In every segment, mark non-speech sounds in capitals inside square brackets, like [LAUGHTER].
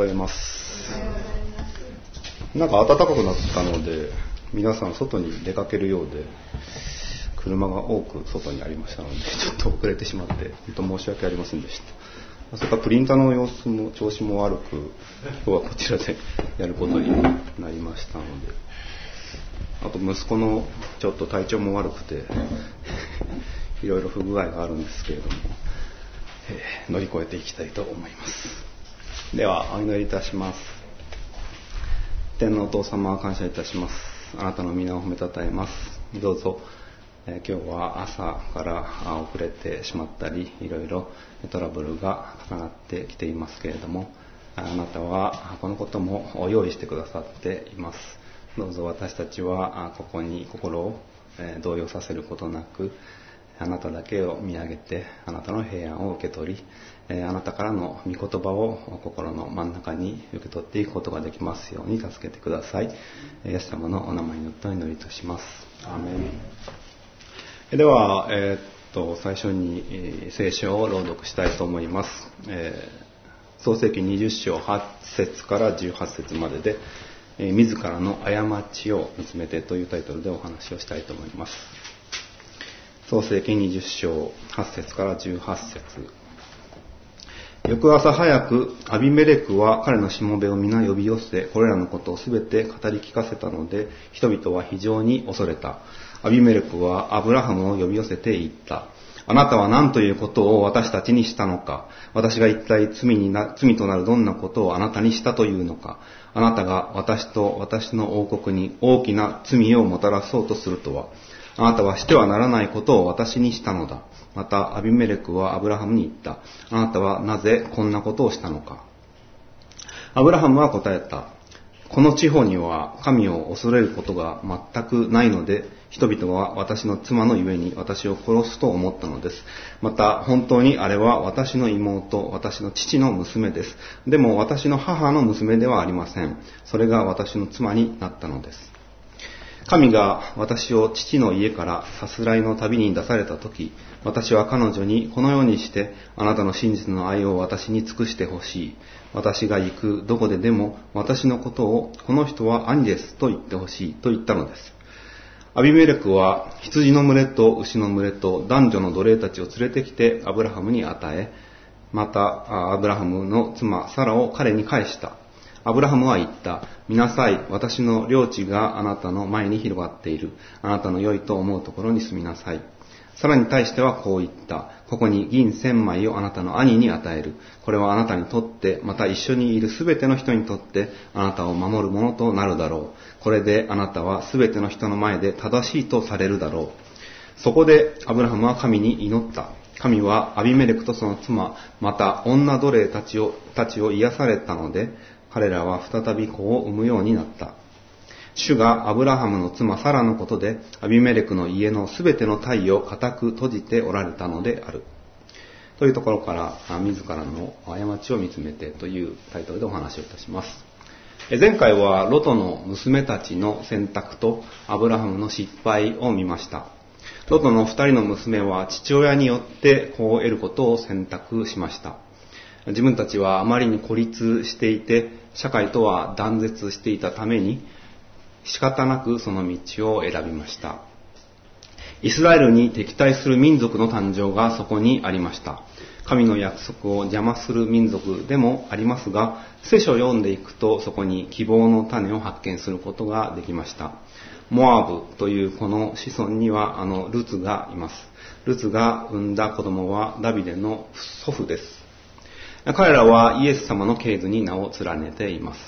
ございます。なんか暖かくなったので皆さん外に出かけるようで車が多く外にありましたので [LAUGHS] ちょっと遅れてしまって本当申し訳ありませんでした。それからプリンターの様子も調子も悪く今日はこちらで [LAUGHS] やることになりましたので。あと息子のちょっと体調も悪くて [LAUGHS] いろいろ不具合があるんですけれども、乗り越えていきたいと思います。ではお祈りいたします。天皇お父様感謝いたします。あなたの皆を褒めたたえます。どうぞ、え今日は朝から遅れてしまったりいろいろトラブルが重なってきていますけれどもあなたはこのことも用意してくださっています。どうぞ私たちはここに心を動揺させることなくあなただけを見上げてあなたの平安を受け取りえーあなたからの御言葉を心の真ん中に受け取っていくことができますように助けてください。えーイエス様のお名前によってお祈りとします。アーメン。えーでは、えーっと最初にえー聖書を朗読したいと思います、えー創世記20章8節から18節までで、えー自らの過ちを見つめてというタイトルでお話をしたいと思います。創世記20章8節から18節翌朝早く、アビメレクは彼のしもべを皆呼び寄せ、これらのことをすべて語り聞かせたので、人々は非常に恐れた。アビメレクはアブラハムを呼び寄せて言った。あなたは何ということを私たちにしたのか私が一体罪にな罪となるどんなことをあなたにしたというのかあなたが私と私の王国に大きな罪をもたらそうとするとはあなたはしてはならないことを私にしたのだ。また、アビメレクはアブラハムに言った。あなたはなぜこんなことをしたのか。アブラハムは答えた。この地方には神を恐れることが全くないので、人々は私の妻のゆえに私を殺すと思ったのです。また、本当にあれは私の妹、私の父の娘です。でも私の母の娘ではありません。それが私の妻になったのです。神が私を父の家からさすらいの旅に出された時、私は彼女にこのようにしてあなたの真実の愛を私に尽くしてほしい。私が行くどこででも私のことをこの人は兄ですと言ってほしいと言ったのです。アビメレクは羊の群れと牛の群れと男女の奴隷たちを連れてきてアブラハムに与え、またアブラハムの妻サラを彼に返した。アブラハムは言った。見なさい。私の領地があなたの前に広がっている。あなたの良いと思うところに住みなさい。さらに対してはこう言った。ここに銀千枚をあなたの兄に与える。これはあなたにとって、また一緒にいるすべての人にとって、あなたを守るものとなるだろう。これであなたはすべての人の前で正しいとされるだろう。そこでアブラハムは神に祈った。神はアビメレクとその妻、また女奴隷たちを、たちを癒されたので、彼らは再び子を産むようになった。主がアブラハムの妻サラのことで、アビメレクの家のすべての体を固く閉じておられたのである。というところから、自らの過ちを見つめてというタイトルでお話をいたします。前回はロトの娘たちの選択とアブラハムの失敗を見ました。ロトの二人の娘は父親によって子を得ることを選択しました。自分たちはあまりに孤立していて、社会とは断絶していたために、仕方なくその道を選びました。イスラエルに敵対する民族の誕生がそこにありました。神の約束を邪魔する民族でもありますが、聖書を読んでいくとそこに希望の種を発見することができました。モアブというこの子孫にはあのルツがいます。ルツが産んだ子供はダビデの祖父です。彼らはイエス様の系図に名を連ねています。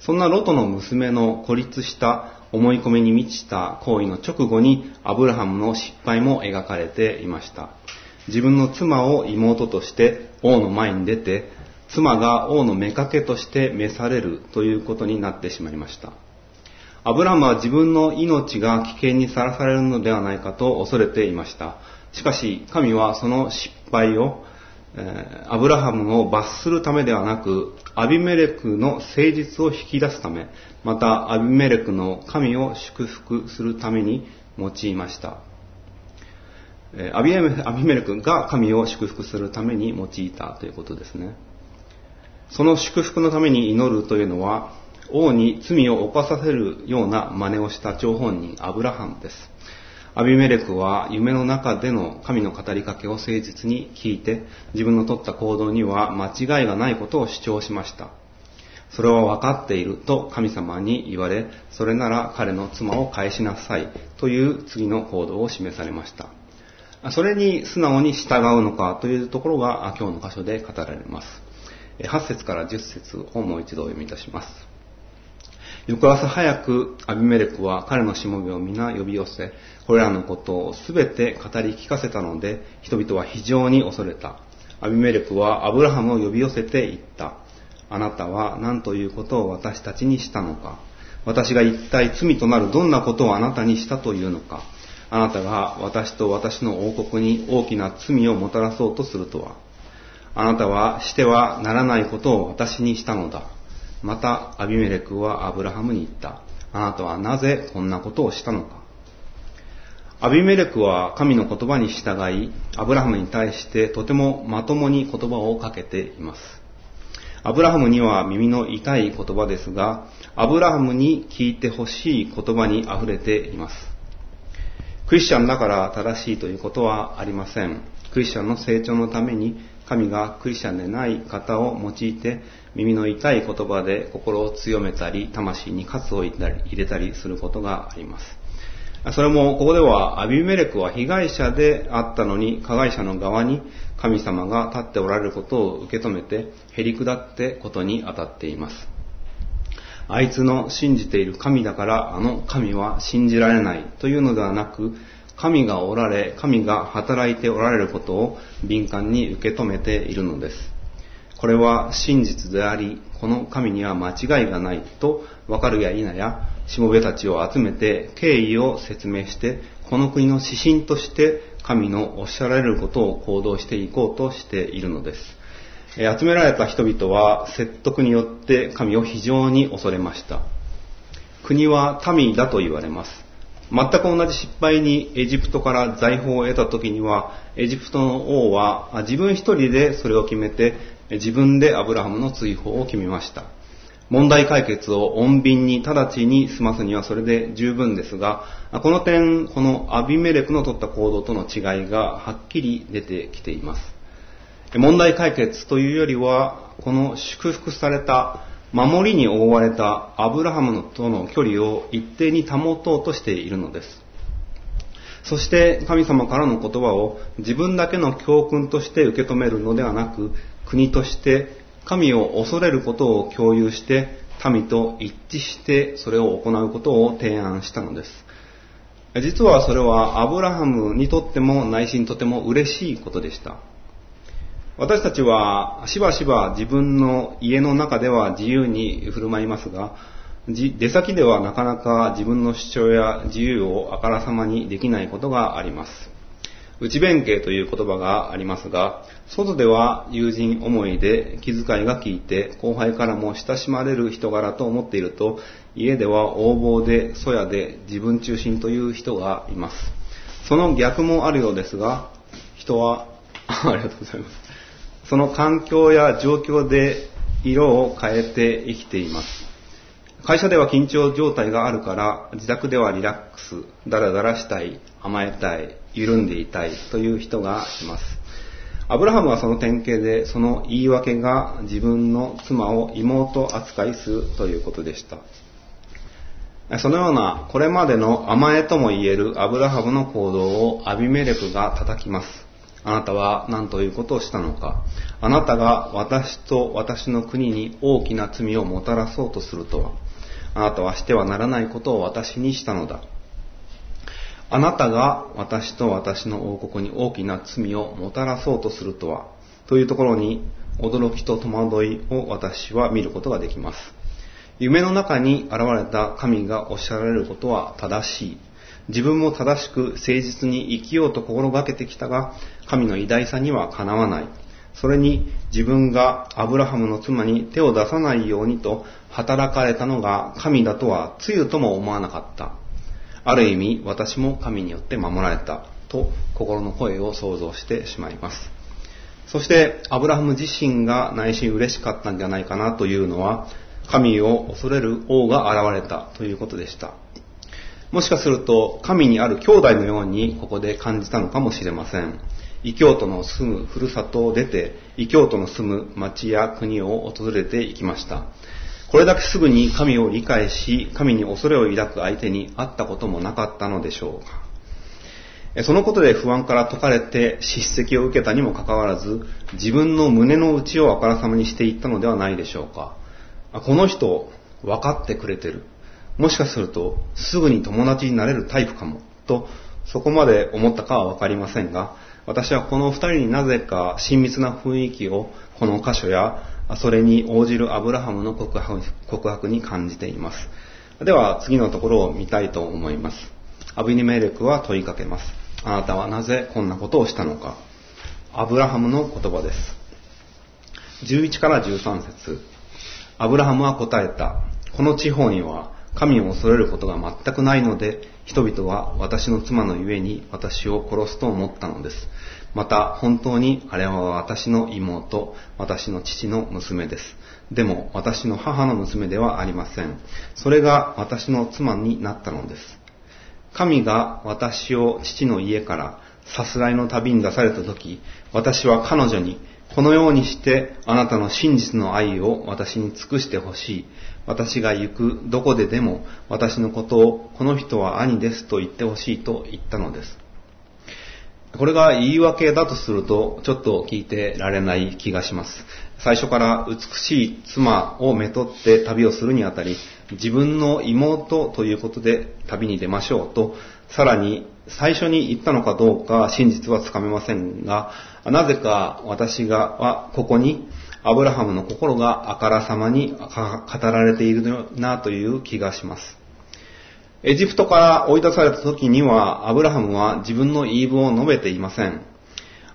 そんなロトの娘の孤立した思い込みに満ちた行為の直後にアブラハムの失敗も描かれていました。自分の妻を妹として王の前に出て、妻が王の妾として召されるということになってしまいました。アブラハムは自分の命が危険にさらされるのではないかと恐れていました。しかし、神はその失敗をえアブラハムを罰するためではなく、アビメレクの誠実を引き出すため、またアビメレクの神を祝福するために用いました。えアビメアビメレクが神を祝福するために用いたということですね。その祝福のために祈るというのは、王に罪を犯させるような真似をした張本人アブラハムです。アビメレクは夢の中での神の語りかけを誠実に聞いて、自分の取った行動には間違いがないことを主張しました。それは分かっていると神様に言われ、それなら彼の妻を返しなさいという次の行動を示されました。それに素直に従うのかというところが今日の箇所で語られます。8節から10節をもう一度お読みいたします。翌朝早くアビメレクは彼のしもべを皆呼び寄せ、これらのことをすべて語り聞かせたので、人々は非常に恐れた。アビメレクはアブラハムを呼び寄せて言った。あなたは何ということを私たちにしたのか。私が一体罪となるどんなことをあなたにしたというのか。あなたが私と私の王国に大きな罪をもたらそうとするとは。あなたはしてはならないことを私にしたのだ。また、アビメレクはアブラハムに言った。あなたはなぜこんなことをしたのか。アビメレクは神の言葉に従い、アブラハムに対してとてもまともに言葉をかけています。アブラハムには耳の痛い言葉ですが、アブラハムに聞いてほしい言葉に溢れています。クリスチャンだから正しいということはありません。クリスチャンの成長のために神がクリスチャンでない方を用いて耳の痛い言葉で心を強めたり魂に喝を入れたりすることがあります。それもここではアビメレクは被害者であったのに加害者の側に神様が立っておられることを受け止めてへり下ってことに当たっています。あいつの信じている神だからあの神は信じられないというのではなく神がおられ、神が働いておられることを敏感に受け止めているのです。これは真実であり、この神には間違いがないと分かるや否や、しもべたちを集めて経緯を説明して、この国の指針として神のおっしゃられることを行動していこうとしているのです。集められた人々は説得によって神を非常に恐れました。国は民だと言われます。全く同じ失敗にエジプトから財宝を得た時には、エジプトの王は自分一人でそれを決めて、自分でアブラハムの追放を決めました。問題解決を穏便に直ちに済ますにはそれで十分ですが、この点、このアビメレクの取った行動との違いがはっきり出てきています。問題解決というよりは、この祝福された守りに覆われたアブラハムとの距離を一定に保とうとしているのです。そして神様からの言葉を自分だけの教訓として受け止めるのではなく、国として神を恐れることを共有して、民と一致してそれを行うことを提案したのです。実はそれはアブラハムにとっても内心とても嬉しいことでした。私たちはしばしば自分の家の中では自由に振る舞いますが、出先ではなかなか自分の主張や自由をあからさまにできないことがあります。内弁慶という言葉がありますが、外では友人思いで気遣いが効いて後輩からも親しまれる人柄と思っていると、家では横暴で、そやで自分中心という人がいます。その逆もあるようですが、人は、[LAUGHS] ありがとうございます。その環境や状況で色を変えて生きています。会社では緊張状態があるから、自宅ではリラックス、ダラダラしたい、甘えたい、緩んでいたいという人がいます。アブラハムはその典型で、その言い訳が自分の妻を妹扱いするということでした。そのような、これまでの甘えとも言えるアブラハムの行動をアビメレクが叩きます。あなたは何ということをしたのか。あなたが私と私の国に大きな罪をもたらそうとするとは。あなたはしてはならないことを私にしたのだ。あなたが私と私の王国に大きな罪をもたらそうとするとは。というところに驚きと戸惑いを私は見ることができます。夢の中に現れた神がおっしゃられることは正しい。自分も正しく誠実に生きようと心がけてきたが、神の偉大さにはかなわない。それに自分がアブラハムの妻に手を出さないようにと働かれたのが神だとはつゆとも思わなかった。ある意味私も神によって守られたと心の声を想像してしまいます。そしてアブラハム自身が内心嬉しかったんじゃないかなというのは、神を恐れる王が現れたということでした。もしかすると神にある兄弟のようにここで感じたのかもしれません。異教徒の住むふるさとを出て、異教徒の住む町や国を訪れていきました。これだけすぐに神を理解し、神に恐れを抱く相手に会ったこともなかったのでしょうか。そのことで不安から解かれて叱責を受けたにもかかわらず、自分の胸の内をあからさまにしていったのではないでしょうか。この人、分かってくれてる。もしかすると、すぐに友達になれるタイプかも。と、そこまで思ったかはわかりませんが、私はこの二人になぜか親密な雰囲気をこの箇所やそれに応じるアブラハムの告白告白に感じています。では次のところを見たいと思います。アビニメレクは問いかけます。あなたはなぜこんなことをしたのか。アブラハムの言葉です。11から13節アブラハムは答えた。この地方には神を恐れることが全くないので、人々は私の妻のゆえに私を殺すと思ったのです。また、本当にあれは私の妹、私の父の娘です。でも、私の母の娘ではありません。それが私の妻になったのです。神が私を父の家からさすらいの旅に出された時、私は彼女に、このようにしてあなたの真実の愛を私に尽くしてほしい。私が行くどこででも私のことをこの人は兄ですと言ってほしいと言ったのです。これが言い訳だとするとちょっと聞いてられない気がします。最初から美しい妻をめとって旅をするにあたり、自分の妹ということで旅に出ましょうと、さらに最初に言ったのかどうか真実はつかめませんが、なぜか私がはここにアブラハムの心があからさまに語られているなという気がします。エジプトから追い出された時には、アブラハムは自分の言い分を述べていません。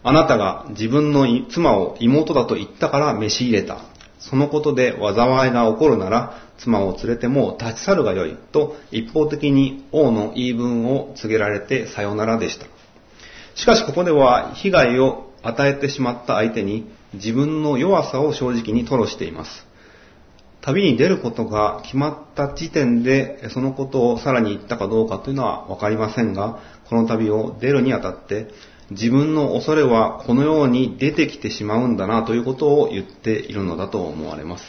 あなたが自分の妻を妹だと言ったから召し入れた。そのことで災いが起こるなら、妻を連れても立ち去るがよい。と一方的に王の言い分を告げられてさよならでした。しかしここでは被害を与えてしまった相手に自分の弱さを正直に吐露しています。旅に出ることが決まった時点でそのことをさらに言ったかどうかというのはわかりませんが、この旅を出るにあたって自分の恐れはこのように出てきてしまうんだなということを言っているのだと思われます。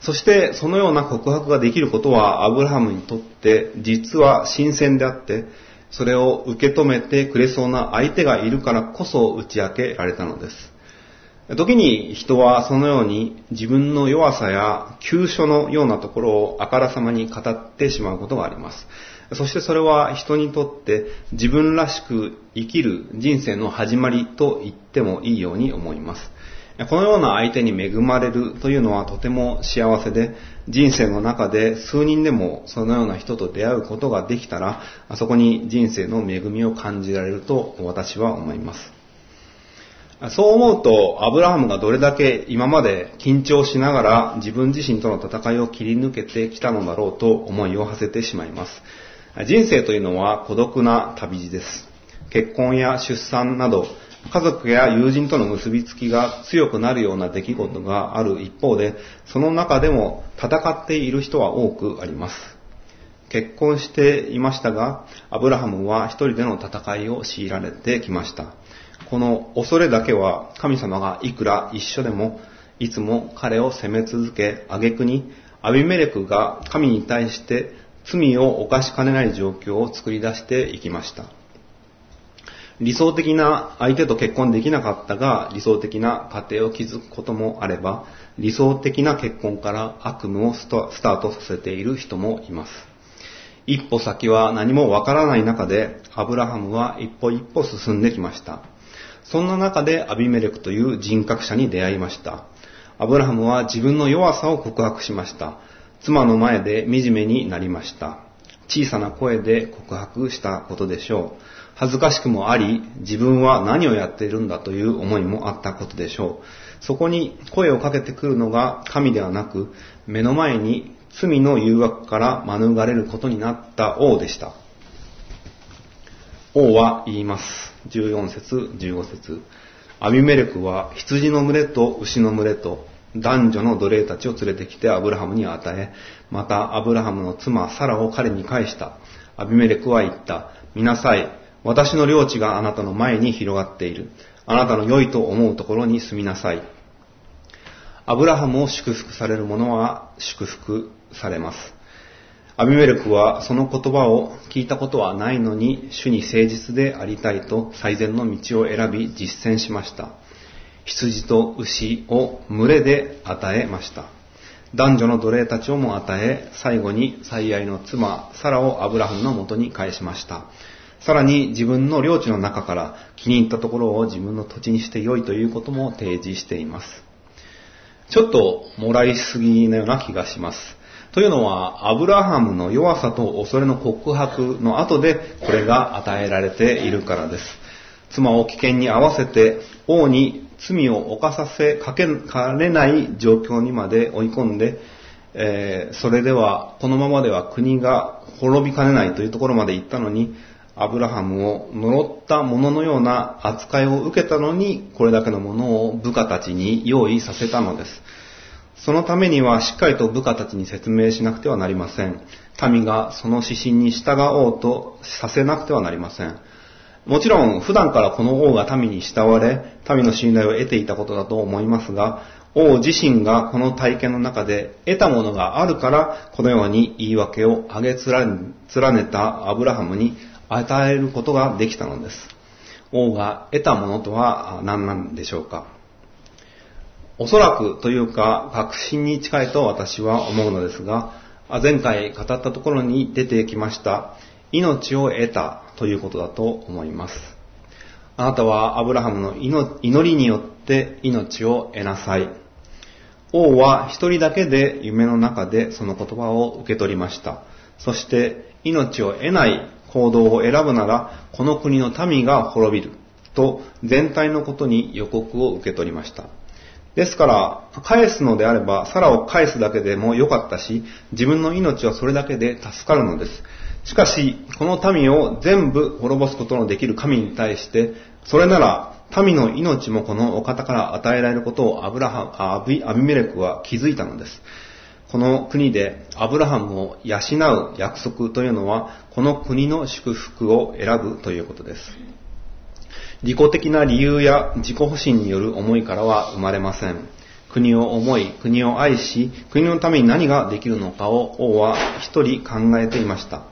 そしてそのような告白ができることはアブラハムにとって実は新鮮であって、それを受け止めてくれそうな相手がいるからこそ打ち明けられたのです。時に人はそのように自分の弱さや急所のようなところをあからさまに語ってしまうことがあります。そしてそれは人にとって自分らしく生きる人生の始まりと言ってもいいように思います。このような相手に恵まれるというのはとても幸せで、人生の中で数人でもそのような人と出会うことができたら、あそこに人生の恵みを感じられると私は思います。そう思うと、アブラハムがどれだけ今まで緊張しながら自分自身との戦いを切り抜けてきたのだろうと思いを馳せてしまいます。人生というのは孤独な旅路です。結婚や出産など、家族や友人との結びつきが強くなるような出来事がある一方で、その中でも戦っている人は多くあります。結婚していましたが、アブラハムは一人での戦いを強いられてきました。この恐れだけは神様がいくら一緒でもいつも彼を責め続け、挙句にアビメレクが神に対して罪を犯しかねない状況を作り出していきました。理想的な相手と結婚できなかったが理想的な家庭を築くこともあれば理想的な結婚から悪夢をスタートさせている人もいます。一歩先は何もわからない中でアブラハムは一歩一歩進んできました。そんな中でアビメレクという人格者に出会いました。アブラハムは自分の弱さを告白しました。妻の前で惨めになりました。小さな声で告白したことでしょう。恥ずかしくもあり、自分は何をやっているんだという思いもあったことでしょう。そこに声をかけてくるのが神ではなく、目の前に罪の誘惑から免れることになった王でした。王は言います。14節、15節。アビメレクは羊の群れと牛の群れと男女の奴隷たちを連れてきてアブラハムに与え、またアブラハムの妻サラを彼に返した。アビメレクは言った。見なさい。私の領地があなたの前に広がっている。あなたの良いと思うところに住みなさい。アブラハムを祝福される者は祝福されます。アビメレクはその言葉を聞いたことはないのに主に誠実でありたいと最善の道を選び実践しました。羊と牛を群れで与えました。男女の奴隷たちをも与え、最後に最愛の妻、サラをアブラハムのもとに返しました。さらに自分の領地の中から気に入ったところを自分の土地にして良いということも提示しています。ちょっともらいすぎのような気がします。というのは、アブラハムの弱さと恐れの告白の後でこれが与えられているからです。妻を危険に合わせて王に罪を犯させかけかれない状況にまで追い込んで、えー、それでは、このままでは国が滅びかねないというところまで行ったのに、アブラハムを呪ったもののような扱いを受けたのに、これだけのものを部下たちに用意させたのです。そのためにはしっかりと部下たちに説明しなくてはなりません。民がその指針に従おうとさせなくてはなりません。もちろん普段からこの王が民に慕われ、民の信頼を得ていたことだと思いますが、王自身がこの体験の中で得たものがあるから、このように言い訳を上げ連ねたアブラハムに与えることができたのです。王が得たものとは何なんでしょうかおそらくというか確信に近いと私は思うのですが、前回語ったところに出てきました命を得たということだと思います。あなたはアブラハムの祈りによって命を得なさい。王は一人だけで夢の中でその言葉を受け取りました。そして命を得ない行動を選ぶならこの国の民が滅びると全体のことに予告を受け取りました。ですから、返すのであれば、サラを返すだけでもよかったし、自分の命はそれだけで助かるのです。しかし、この民を全部滅ぼすことのできる神に対して、それなら、民の命もこのお方から与えられることをアブラハアビアビメレクは気づいたのです。この国でアブラハムを養う約束というのは、この国の祝福を選ぶということです。自己的な理由や自己保身による思いからは生まれません。国を思い、国を愛し、国のために何ができるのかを王は一人考えていました。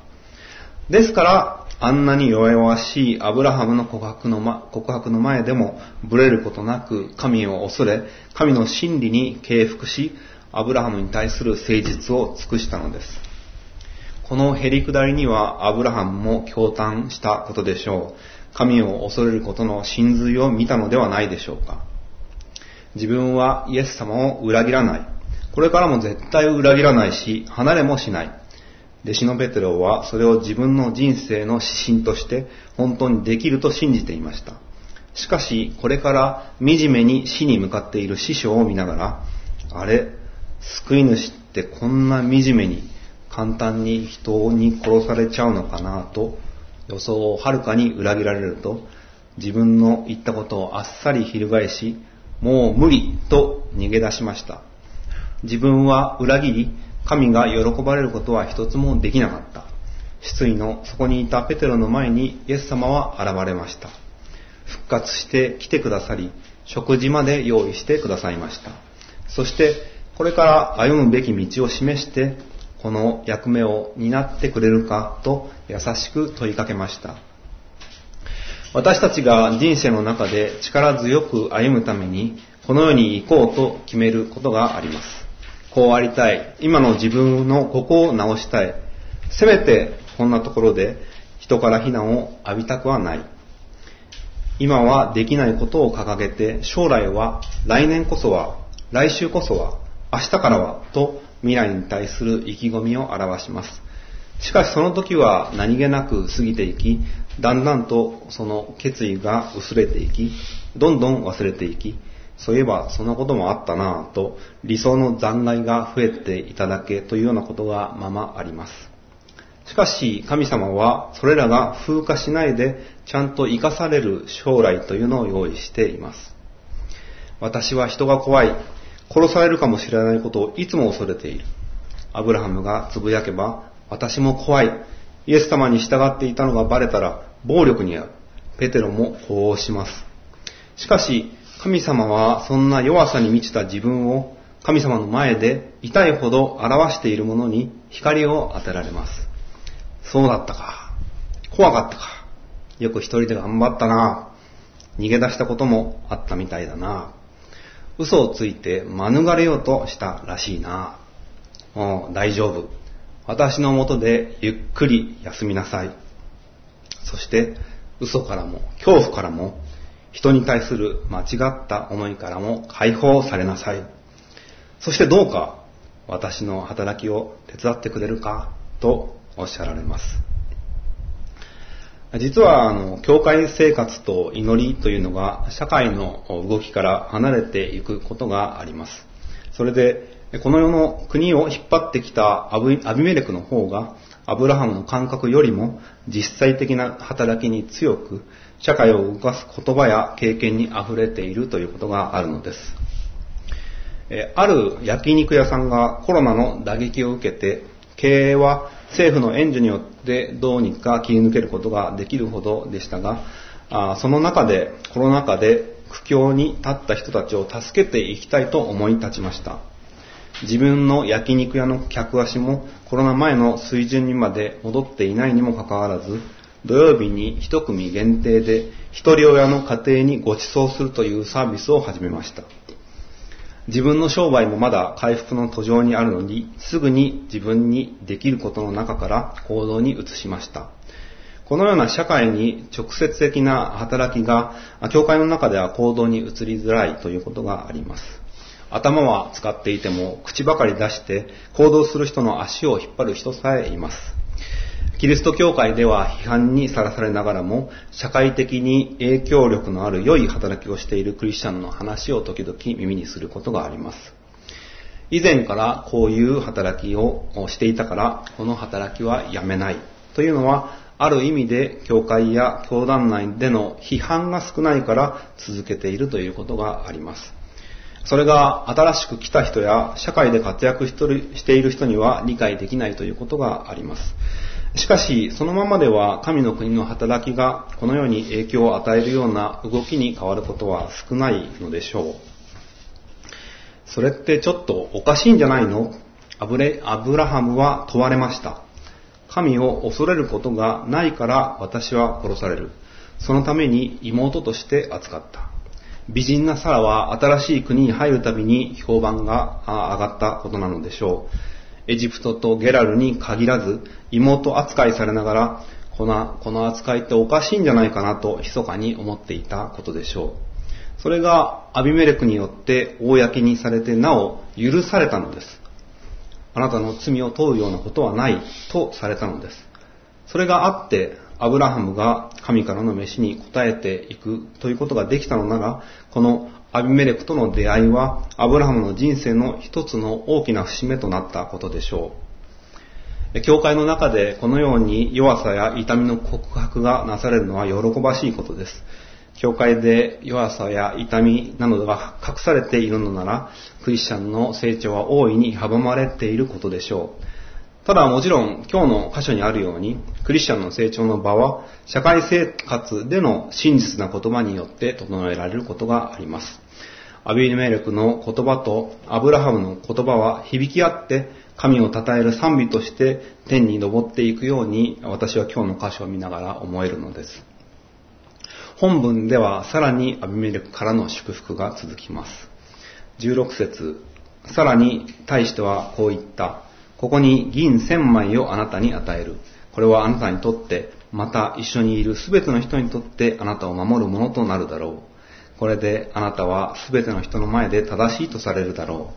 ですから、あんなに弱々しいアブラハムの告白の,、ま、告白の前でも、ブレることなく神を恐れ、神の真理に敬服し、アブラハムに対する誠実を尽くしたのです。このへりくだりにはアブラハムも驚嘆したことでしょう。神を恐れることの真髄を見たのではないでしょうか。自分はイエス様を裏切らない。これからも絶対裏切らないし、離れもしない。弟子のペテロはそれを自分の人生の指針として本当にできると信じていました。しかし、これから惨めに死に向かっている師匠を見ながら、あれ、救い主ってこんな惨めに簡単に人に殺されちゃうのかなと予想をはるかに裏切られると、自分の言ったことをあっさり翻し、もう無理と逃げ出しました。自分は裏切り、神が喜ばれることは一つもできなかった。失意のそこにいたペテロの前にイエス様は現れました。復活して来てくださり、食事まで用意してくださいました。そして、これから歩むべき道を示して、この役目を担ってくれるかと優しく問いかけました。私たちが人生の中で力強く歩むために、この世に行こうと決めることがあります。こうありたい。今の自分のここを直したい。せめてこんなところで人から非難を浴びたくはない。今はできないことを掲げて、将来は、来年こそは、来週こそは、明日からは、と未来に対する意気込みを表します。しかしその時は何気なく過ぎていき、だんだんとその決意が薄れていき、どんどん忘れていき、そういえばそんなこともあったなぁと理想の残骸が増えていただけというようなことがままあります。しかし神様はそれらが風化しないでちゃんと生かされる将来というのを用意しています。私は人が怖い。殺されるかもしれないことをいつも恐れている。アブラハムがつぶやけば、私も怖い。イエス様に従っていたのがバレたら暴力に遭う。ペテロもこうします。しかし、神様はそんな弱さに満ちた自分を神様の前で痛いほど表しているものに光を当てられます。そうだったか。怖かったか。よく一人で頑張ったな。逃げ出したこともあったみたいだな。嘘をついて免れようとしたらしいな。もう大丈夫。私のもとでゆっくり休みなさい。そして嘘からも恐怖からも人に対する間違った思いからも解放されなさい。そしてどうか私の働きを手伝ってくれるかとおっしゃられます。実は、あの、教会生活と祈りというのが社会の動きから離れていくことがあります。それで、この世の国を引っ張ってきたアビメレクの方が、アブラハムの感覚よりも実際的な働きに強く、社会を動かす言葉や経験に溢れているということがあるのです。ある焼肉屋さんがコロナの打撃を受けて、経営は政府の援助によってどうにか切り抜けることができるほどでしたが、あその中で、コロナ禍で苦境に立った人たちを助けていきたいと思い立ちました。自分の焼肉屋の客足もコロナ前の水準にまで戻っていないにもかかわらず、土曜日に一組限定で一人親の家庭にご馳走するというサービスを始めました。自分の商売もまだ回復の途上にあるのに、すぐに自分にできることの中から行動に移しました。このような社会に直接的な働きが、教会の中では行動に移りづらいということがあります。頭は使っていても、口ばかり出して行動する人の足を引っ張る人さえいます。キリスト教会では批判にさらされながらも、社会的に影響力のある良い働きをしているクリスチャンの話を時々耳にすることがあります。以前からこういう働きをしていたから、この働きはやめない。というのは、ある意味で教会や教団内での批判が少ないから続けているということがあります。それが新しく来た人や社会で活躍している人には理解できないということがあります。しかし、そのままでは神の国の働きがこのように影響を与えるような動きに変わることは少ないのでしょう。それってちょっとおかしいんじゃないの？アブレアブラハムは問われました。神を恐れることがないから私は殺される。そのために妹として扱った。美人なサラは新しい国に入るたびに評判が上がったことなのでしょう。エジプトとゲラルに限らず、妹扱いされながら、このこの扱いっておかしいんじゃないかなと密かに思っていたことでしょう。それがアビメレクによって公にされてなお許されたのです。あなたの罪を問うようなことはないとされたのです。それがあって、アブラハムが神からの飯に応えていくということができたのなら、このアビメレクとの出会いは、アブラハムの人生の一つの大きな節目となったことでしょう。教会の中でこのように弱さや痛みの告白がなされるのは喜ばしいことです。教会で弱さや痛みなどが隠されているのなら、クリスチャンの成長は大いに阻まれていることでしょう。ただもちろん今日の箇所にあるように、クリスチャンの成長の場は社会生活での真実な言葉によって整えられることがあります。アビメレクの言葉とアブラハムの言葉は響き合って神を称える賛美として天に昇っていくように私は今日の箇所を見ながら思えるのです。本文ではさらにアビメレクからの祝福が続きます。16節さらに対してはこう言った。ここに銀千枚をあなたに与える。これはあなたにとって、また一緒にいるすべての人にとってあなたを守るものとなるだろう。これであなたはすべての人の前で正しいとされるだろ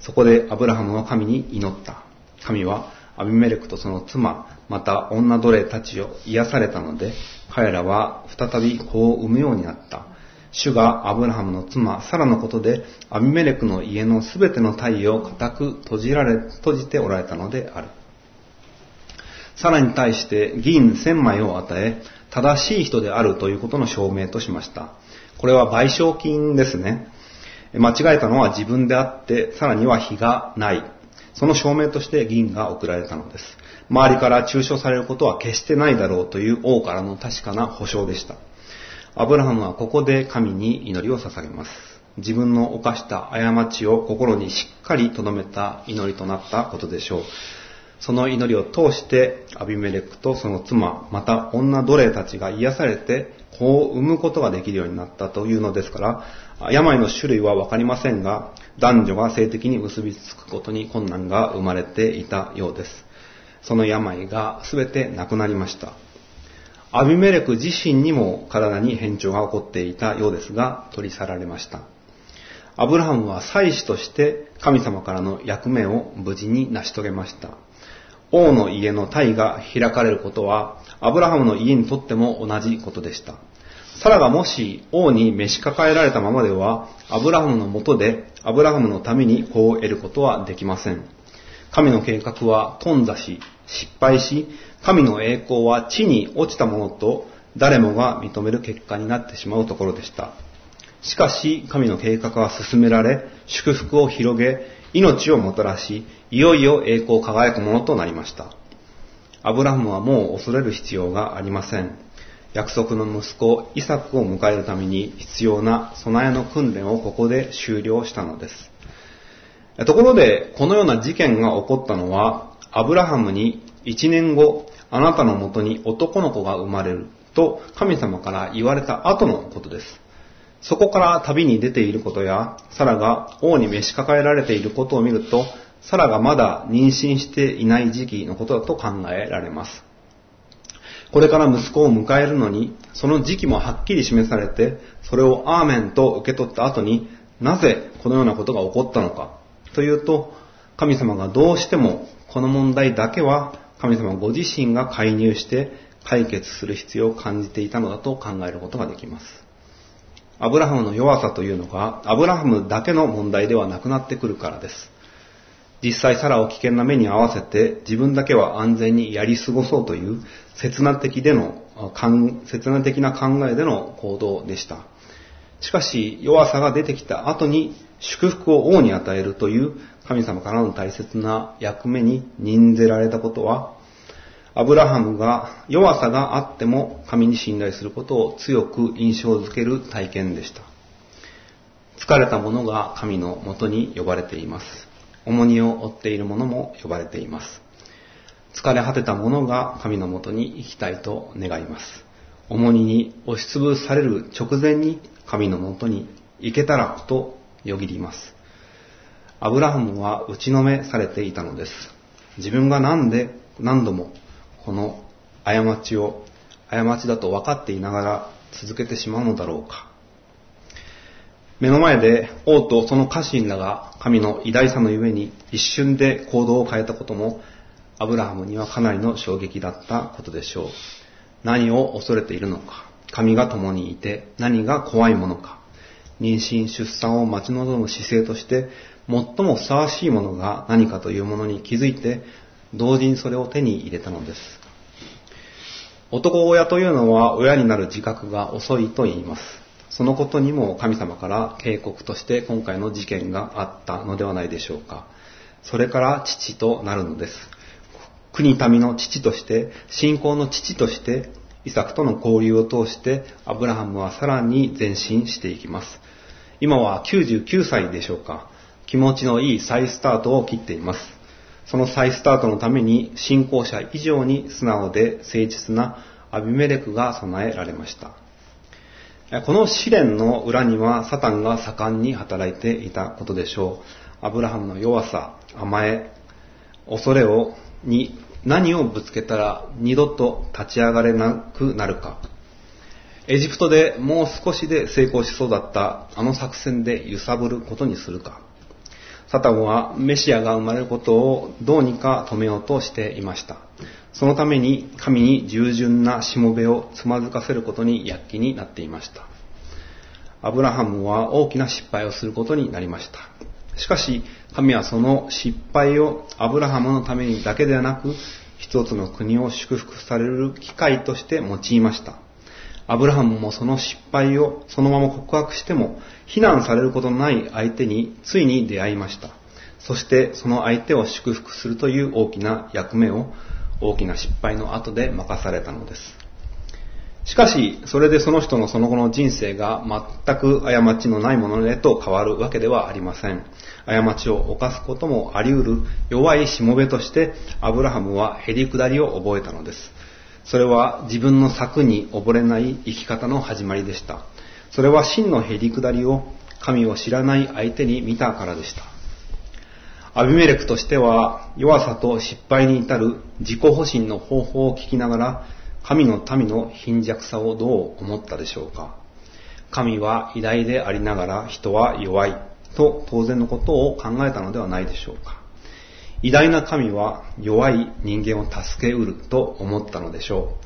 う。そこでアブラハムは神に祈った。神はアビメレクとその妻、また女奴隷たちを癒されたので、彼らは再び子を産むようになった。主がアブラハムの妻、サラのことで、アビメレクの家のすべての太陽を固く閉じられ、閉じておられたのである。サラに対して銀千枚を与え、正しい人であるということの証明としました。これは賠償金ですね。間違えたのは自分であって、さらには非がない。その証明として銀が送られたのです。周りから中傷されることは決してないだろうという王からの確かな保証でした。アブラハムはここで神に祈りを捧げます。自分の犯した過ちを心にしっかり留めた祈りとなったことでしょう。その祈りを通してアビメレクとその妻、また女奴隷たちが癒されて子を産むことができるようになったというのですから、病の種類はわかりませんが、男女が性的に結びつくことに困難が生まれていたようです。その病が全てなくなりました。アビメレク自身にも体に変調が起こっていたようですが、取り去られました。アブラハムは祭司として神様からの役目を無事に成し遂げました。王の家の体が開かれることは、アブラハムの家にとっても同じことでした。サラがもし王に召し抱えられたままでは、アブラハムのもとで、アブラハムのために子を得ることはできません。神の計画は頓挫し、失敗し、神の栄光は地に落ちたものと、誰もが認める結果になってしまうところでした。しかし、神の計画は進められ、祝福を広げ、命をもたらし、いよいよ栄光輝くものとなりました。アブラハムはもう恐れる必要がありません。約束の息子イサクを迎えるために必要な備えの訓練をここで終了したのです。ところで、このような事件が起こったのは、アブラハムに1年後、あなたのもとに男の子が生まれると神様から言われた後のことです。そこから旅に出ていることや、サラが王に召し抱えられていることを見ると、サラがまだ妊娠していない時期のことだと考えられます。これから息子を迎えるのに、その時期もはっきり示されて、それをアーメンと受け取った後になぜこのようなことが起こったのか、というと、神様がどうしてもこの問題だけは神様ご自身が介入して解決する必要を感じていたのだと考えることができます。アブラハムの弱さというのが、アブラハムだけの問題ではなくなってくるからです。実際サラを危険な目に遭わせて自分だけは安全にやり過ごそうという刹那的での、刹那的な考えでの行動でした。しかし弱さが出てきた後に祝福を王に与えるという神様からの大切な役目に任ぜられたことはアブラハムが弱さがあっても神に信頼することを強く印象づける体験でした。疲れた者が神のもとに呼ばれています。重荷を負っている者も呼ばれています。疲れ果てた者が神のもとに行きたいと願います。重荷に押しつぶされる直前に神のもとに行けたらとよぎります。アブラハムは打ちのめされていたのです。自分が何で何度もこの過ちを過ちだと分かっていながら続けてしまうのだろうか。目の前で王とその家臣らが神の偉大さのゆえに一瞬で行動を変えたこともアブラハムにはかなりの衝撃だったことでしょう。何を恐れているのか。神が共にいて何が怖いものか。妊娠、出産を待ち望む姿勢として最もふさわしいものが何かというものに気づいて同時にそれを手に入れたのです。男親というのは親になる自覚が遅いと言います。そのことにも神様から警告として今回の事件があったのではないでしょうか。それから父となるのです。国民の父として、信仰の父として、イサクとの交流を通してアブラハムはさらに前進していきます。今は99歳でしょうか。気持ちのいい再スタートを切っています。その再スタートのために信仰者以上に素直で誠実なアビメレクが備えられました。この試練の裏にはサタンが盛んに働いていたことでしょう。アブラハムの弱さ、甘え、恐れを、に何をぶつけたら二度と立ち上がれなくなるか。エジプトでもう少しで成功しそうだったあの作戦で揺さぶることにするか。サタンはメシアが生まれることをどうにか止めようとしていました。そのために神に従順なしもべをつまずかせることに躍起になっていました。アブラハムは大きな失敗をすることになりました。しかし、神はその失敗をアブラハムのためにだけではなく、一つの国を祝福される機会として用いました。アブラハムもその失敗をそのまま告白しても非難されることのない相手についに出会いました。そしてその相手を祝福するという大きな役目を大きな失敗の後で任されたのです。しかし、それでその人のその後の人生が全く過ちのないものへと変わるわけではありません。過ちを犯すこともあり得る弱いしもべとしてアブラハムはへりくだりを覚えたのです。それは自分の策に溺れない生き方の始まりでした。それは真のへりくだりを神を知らない相手に見たからでした。アビメレクとしては弱さと失敗に至る自己保身の方法を聞きながら神の民の貧弱さをどう思ったでしょうか。神は偉大でありながら人は弱いと当然のことを考えたのではないでしょうか。偉大な神は弱い人間を助けうると思ったのでしょ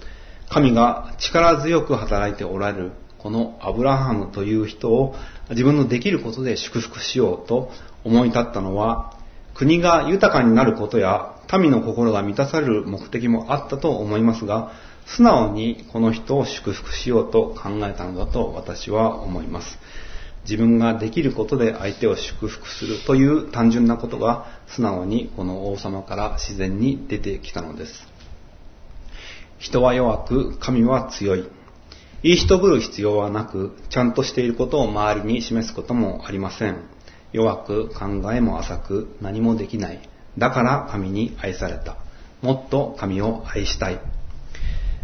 う。神が力強く働いておられるこのアブラハムという人を自分のできることで祝福しようと思い立ったのは国が豊かになることや民の心が満たされる目的もあったと思いますが、素直にこの人を祝福しようと考えたのだと私は思います。自分ができることで相手を祝福するという単純なことが素直にこの王様から自然に出てきたのです。人は弱く、神は強い。言い人ぶる必要はなく、ちゃんとしていることを周りに示すこともありません。弱く考えも浅く何もできない。だから神に愛された。もっと神を愛したい。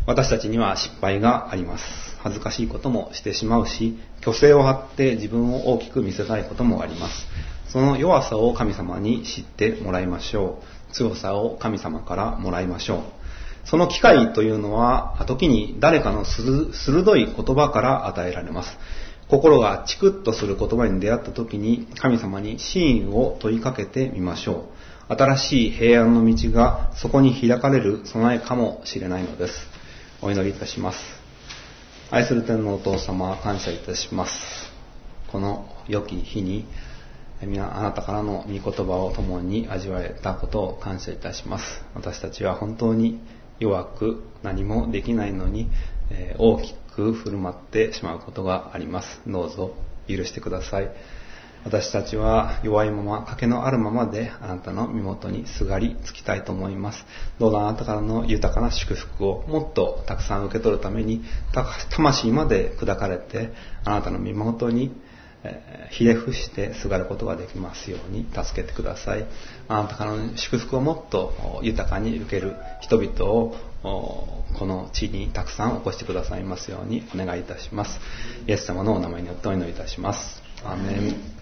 私たちには失敗があります。恥ずかしいこともしてしまうし、虚勢を張って自分を大きく見せたいこともあります。その弱さを神様に知ってもらいましょう。強さを神様からもらいましょう。その機会というのは、時に誰かの鋭い言葉から与えられます。心がチクッとする言葉に出会った時に神様に真意を問いかけてみましょう。新しい平安の道がそこに開かれる備えかもしれないのです。お祈りいたします。愛する天のお父様、感謝いたします。この良き日に、皆あなたからの御言葉を共に味わえたことを感謝いたします。私たちは本当に弱く何もできないのに、大きく振る舞ってしまうことがあります。どうぞ許してください。私たちは弱いまま、賭けのあるままであなたの身元にすがりつきたいと思います。どうぞあなたからの豊かな祝福をもっとたくさん受け取るために、魂まで砕かれて、あなたの身元にひれ伏してすがることができますように助けてください。あなたからの祝福をもっと豊かに受ける人々をこの地にたくさん起こしてくださいますようにお願いいたします。イエス様のお名前によってお祈りいたします。アメン